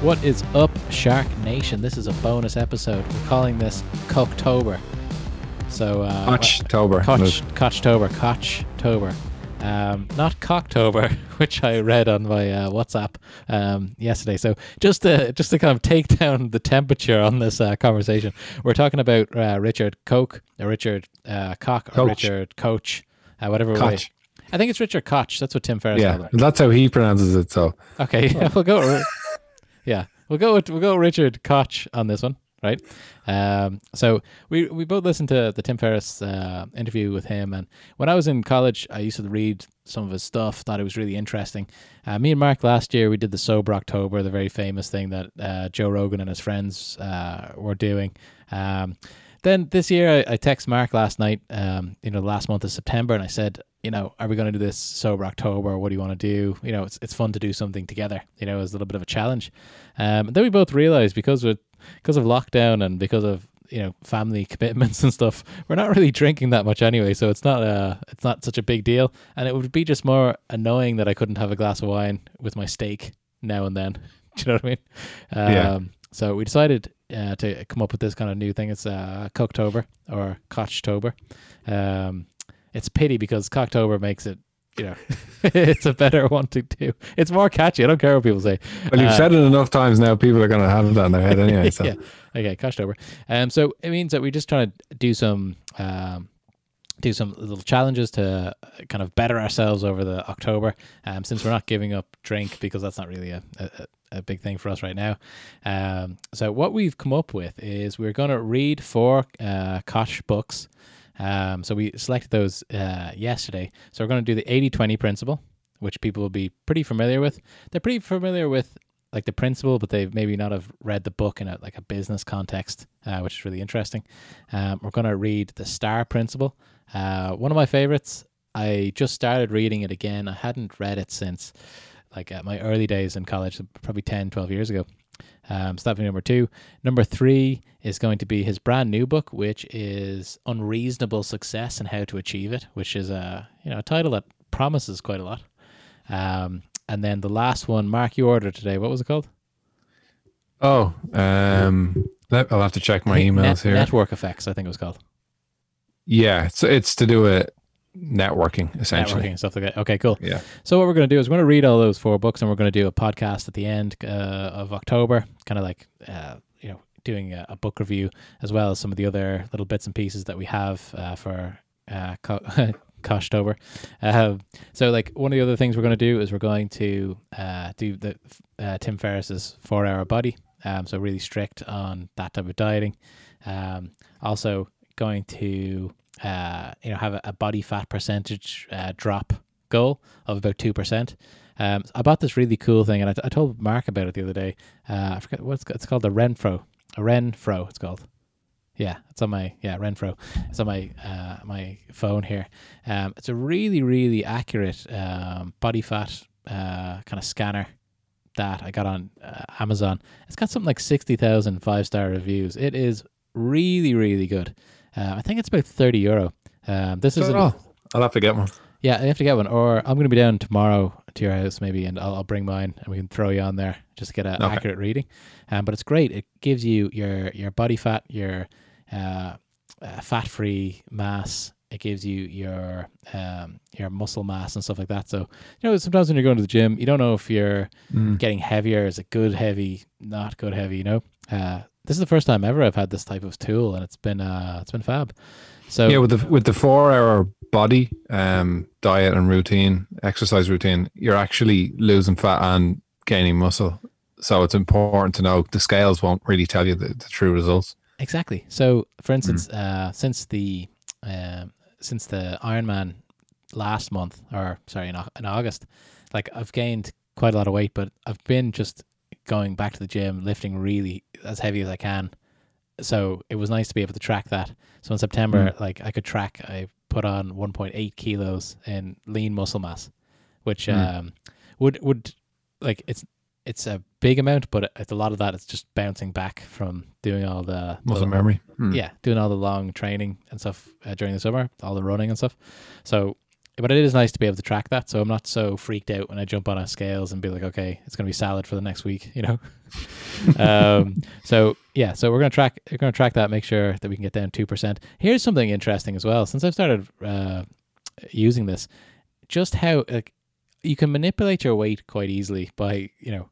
What is up, Shark Nation? This is a bonus episode. We're calling this Cocktober. So, uh, Kochtober. Koch. Um, not Cocktober, which I read on my uh, WhatsApp um, yesterday. So just to just to kind of take down the temperature on this uh, conversation, we're talking about uh, Richard Koch, or Richard uh, Koch, or Coach. Richard Coach, uh, whatever way. I think it's Richard Koch. That's what Tim Ferriss called Yeah, it. that's how he pronounces it. So Okay, yeah, we'll go. Yeah, we'll go. With, we'll go Richard Koch on this one, right? Um, so we we both listened to the Tim Ferriss uh, interview with him, and when I was in college, I used to read some of his stuff. Thought it was really interesting. Uh, me and Mark last year we did the Sober October, the very famous thing that uh, Joe Rogan and his friends uh, were doing. Um, then this year, I, I text Mark last night, um, you know, last month of September, and I said, you know, are we going to do this sober October? What do you want to do? You know, it's it's fun to do something together. You know, it's a little bit of a challenge. Um, and then we both realized because of because of lockdown and because of you know family commitments and stuff, we're not really drinking that much anyway. So it's not uh it's not such a big deal. And it would be just more annoying that I couldn't have a glass of wine with my steak now and then. Do you know what I mean? Um, Yeah. So we decided uh, to come up with this kind of new thing. It's uh, Cocktober or Kochtober. Um, it's pity because Cocktober makes it, you know, it's a better one to do. It's more catchy. I don't care what people say. well, you've Uh, said it enough times now. People are going to have that in their head anyway. So yeah. Okay, Kochtober. Um, so it means that we're just trying to do some um, do some little challenges to uh, kind of better ourselves over the October. Um, since we're not giving up drink because that's not really a, a, a big thing for us right now. Um, so what we've come up with is we're going to read four uh, Koch books. Um, so we selected those uh, yesterday. So we're going to do the 80-20 principle, which people will be pretty familiar with. They're pretty familiar with like the principle, but they maybe not have read the book in a like a business context, uh, which is really interesting. Um, we're going to read the Star Principle. Uh, one of my favorites. I just started reading it again. I hadn't read it since like at my early days in college, probably 10, 12 years ago. Um, so that'd be number two. Number three is going to be his brand new book, which is Unreasonable Success and How to Achieve It, which is a you know a title that promises quite a lot. Um, and then the last one, Mark, you ordered today. What was it called? Oh, um, let, I'll have to check my emails Net- here. Network Effects, I think it was called. yeah, it's it's to do with networking essentially. Networking and stuff like that. Okay, cool. Yeah. So what we're going to do is we're going to read all those four books, and we're going to do a podcast at the end uh, of October, kind of like uh, you know doing a, a book review as well as some of the other little bits and pieces that we have uh, for uh, Co- Kochtober. Um, so like one of the other things we're going to do is we're going to uh, do the uh, Tim Ferriss's four hour body. Um, so really strict on that type of dieting. Um, also going to uh, you know have a, a body fat percentage uh, drop goal of about two percent. Um, I bought this really cool thing, and I, I told Mark about it the other day. Uh, I forget what's it's called. The Renpho, a Renpho. It's called. Yeah, it's on my yeah Renpho. It's on my uh, my phone here. Um, it's a really really accurate um, body fat uh, kind of scanner that I got on uh, Amazon. It's got something like 60,000 five star reviews. It is really really good. Uh, I think it's about thirty euro. Um, this is I'll have to get one. yeah, I have to get one, or I'm going to be down tomorrow to your house maybe, and I'll, I'll bring mine, and we can throw you on there just to get an Okay. accurate reading. Um, but it's great. It gives you your your body fat, your uh, uh, fat free mass. It gives you your um, your muscle mass and stuff like that. So you know, sometimes when you're going to the gym, you don't know if you're Mm. getting heavier. Is it good heavy? Not good heavy? You know. Uh, this is the first time ever I've had this type of tool, and it's been uh, it's been fab. So Yeah, with the with the four hour body um, diet and routine, exercise routine, you're actually losing fat and gaining muscle. So it's important to know the scales won't really tell you the, the true results. Exactly. So, for instance, uh, since the um, since the Ironman last month, or sorry, in, in August, like I've gained quite a lot of weight, but I've been just going back to the gym, lifting really as heavy as I can. So it was nice to be able to track that. So in September, like I could track, I put on 1.8 kilos in lean muscle mass, which Mm. um, would would like it's it's a big amount, but it's a lot of that is just bouncing back from doing all the Muscle the- memory. Mm. yeah, doing all the long training and stuff uh, during the summer, all the running and stuff. So but it is nice to be able to track that. So I'm not so freaked out when I jump on a scales and be like, okay, it's going to be salad for the next week, you know. um, so yeah, so we're going to track we're going to track that, make sure that we can get down two percent. Here's something interesting as well. Since I've started uh, using this, just how like, you can manipulate your weight quite easily by you know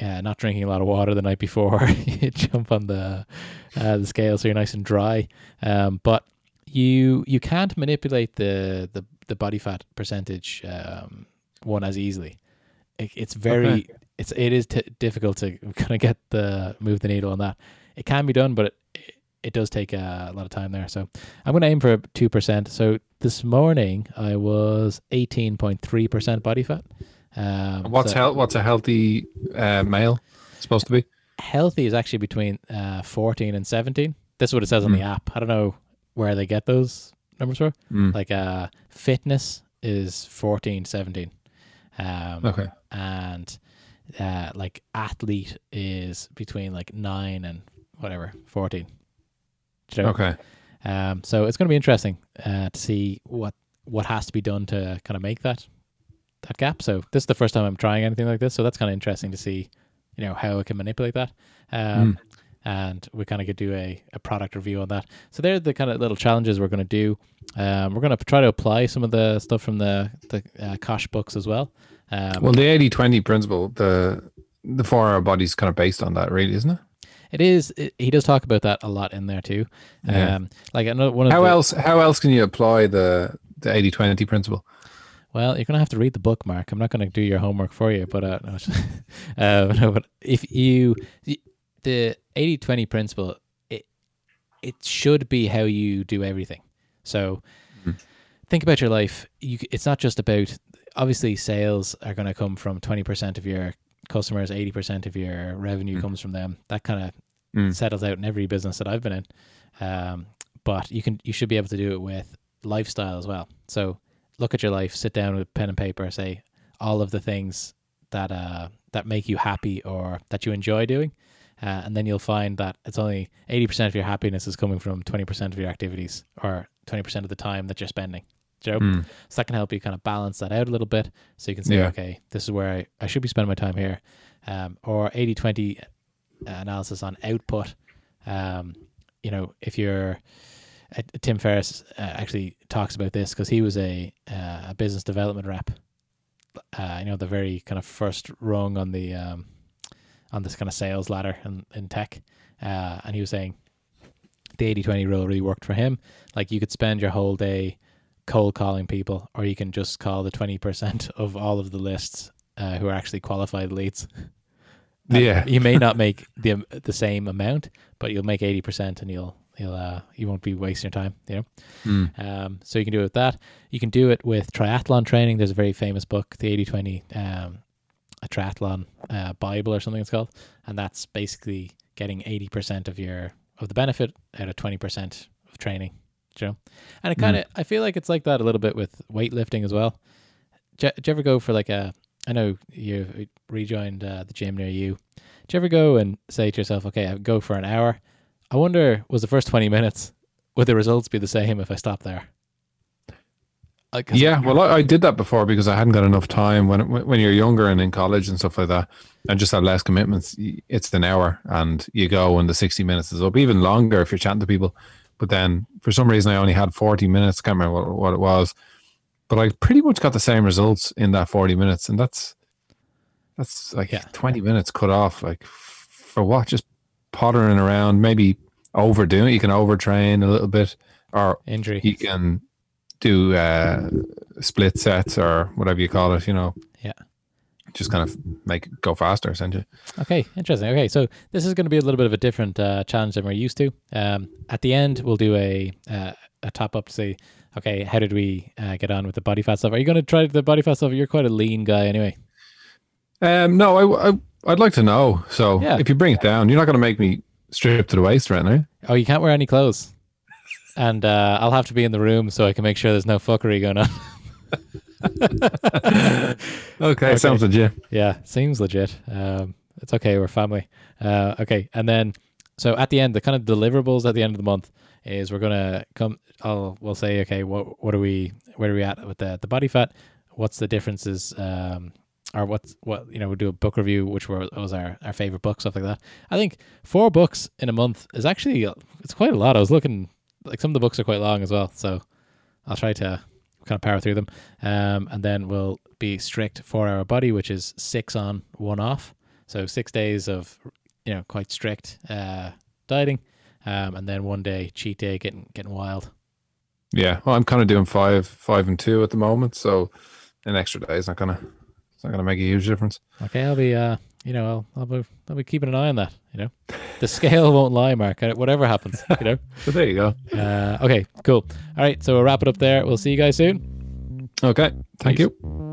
uh, not drinking a lot of water the night before you jump on the uh, the scale, so you're nice and dry. Um, but you you can't manipulate the the, the body fat percentage um, one as easily. It, it's very Okay. it's it is t- difficult to kind of get the move the needle on that. It can be done, but it it, it does take uh, a lot of time there. So I'm going to aim for two percent. So this morning I was eighteen point three percent body fat. Um, What's so- hel- What's a healthy uh, male supposed to be? healthy is actually between uh, 14 and 17. This is what it says on the Mm. app. I don't know where they get those numbers from. Mm. Like uh, fitness is 14, 17. Um, Okay. And uh, like athlete is between like 9 and whatever, 14. You know? Okay. Um, so it's going to be interesting uh, to see what what has to be done to kind of make that that gap. So this is the first time I'm trying anything like this, so that's kind of interesting to see, you know, how I can manipulate that. Um, And we kind of could do a, a product review on that. So they're the kind of little challenges we're going to do. Um, we're going to try to apply some of the stuff from the the uh, Kosh books as well. Um, Well, the 80-20 principle, the the four hour body's kind of based on that, really, isn't it? it is. It, he does talk about that a lot in there too. Yeah. Um, like another one of How the, else? How else can you apply the the 80-20 principle? Well, you're gonna have to read the book, Mark. I'm not gonna do your homework for you, but uh, no, uh, no, but if you the 80-20 principle, it it should be how you do everything. So Mhm. think about your life. You, it's not just about obviously sales are going to come from 20% of your customers, 80% of your revenue Mm. comes from them. That kind of Mm. settles out in every business that I've been in. Um, but you can you should be able to do it with lifestyle as well. So look at your life, sit down with pen and paper, say all of the things that uh that make you happy or that you enjoy doing. Uh, and then you'll find that it's only 80% of your happiness is coming from 20% of your activities or 20% of the time that you're spending. Know? Mm. So that can help you kind of balance that out a little bit. So you can say, Yeah. okay, this is where I, I should be spending my time here. Um, or 80 20 analysis on output. Um, you know, if you're, uh, Tim Ferriss uh, actually talks about this because he was a, uh, a business development rep. Uh, you know, the very kind of first rung on the, um, on this kind of sales ladder in, in tech. Uh, and he was saying the 80 20 rule really worked for him. Like you could spend your whole day cold calling people, or you can just call the 20% of all of the lists uh, who are actually qualified leads. And Yeah. You may not make the the same amount, but you'll make 80% and you'll you'll uh you won't be wasting your time, you know. Mm. Um, so you can do it with that. You can do it with triathlon training. There's a very famous book, the 80 20 um, a triathlon uh, Bible or something it's called. And that's basically getting 80% of your of the benefit out of 20% of training. You know? And it kind of, I feel like it's like that a little bit with weightlifting as well. Do, do you ever go for like a, I know you rejoined uh, the gym near you. Do you ever go and say to yourself, okay, I go for an hour? I wonder, was the first 20 minutes, would the results be the same if I stopped there? Like, Yeah, well, I, I did that before because I hadn't got enough time when when you're younger and in college and stuff like that, and just have less commitments. It's an hour, and you go and the sixty minutes is up, even longer if you're chatting to people. But then, for some reason, I only had forty minutes. Can't remember what, what it was, but I pretty much got the same results in that forty minutes, and that's that's like Yeah. twenty minutes cut off. Like for what? Just pottering around, maybe overdoing. it. You can overtrain a little bit, or injury. you can do uh, split sets or whatever you call it, you know. Yeah. Just kind of make it go faster, essentially. Okay, interesting. Okay, so this is going to be a little bit of a different uh, challenge than we're used to. Um, at the end, we'll do a uh, a top up to say, okay, how did we uh, get on with the body fat stuff? Are you going to try the body fat stuff? You're quite a lean guy anyway. Um, no, I, I, I'd like to know. So Yeah. if you bring it down, you're not going to make me strip to the waist, right now. Oh, you can't wear any clothes, and uh, I'll have to be in the room so I can make sure there's no fuckery going on. Okay, Okay. sounds legit. Yeah, seems legit. Um, it's okay. We're family. Uh, okay, and then so at the end, the kind of deliverables at the end of the month is we're gonna come. I'll we'll say okay, what what are we? Where are we at with the the body fat? What's the differences? Um, or what's what you know? We'll do a book review, which were, was our our favorite book, stuff like that. I think four books in a month is actually it's quite a lot. I was looking like some of the books are quite long as well, so I'll try to kind of power through them. Um, and then we'll be strict four hour body, which is six on, one off. So six days of you know quite strict uh, dieting, um, and then one day cheat day, getting getting wild. Yeah, well, I'm kind of doing five, five and two at the moment, so an extra day is not gonna it's not gonna make a huge difference. Okay, I'll be uh, you know, I'll I'll be, I'll be keeping an eye on that. You know, the scale won't lie, Mark. Whatever happens, you know. so there you go. Uh, okay, cool. All right, so we'll wrap it up there. We'll see you guys soon. Okay, thank Peace. you.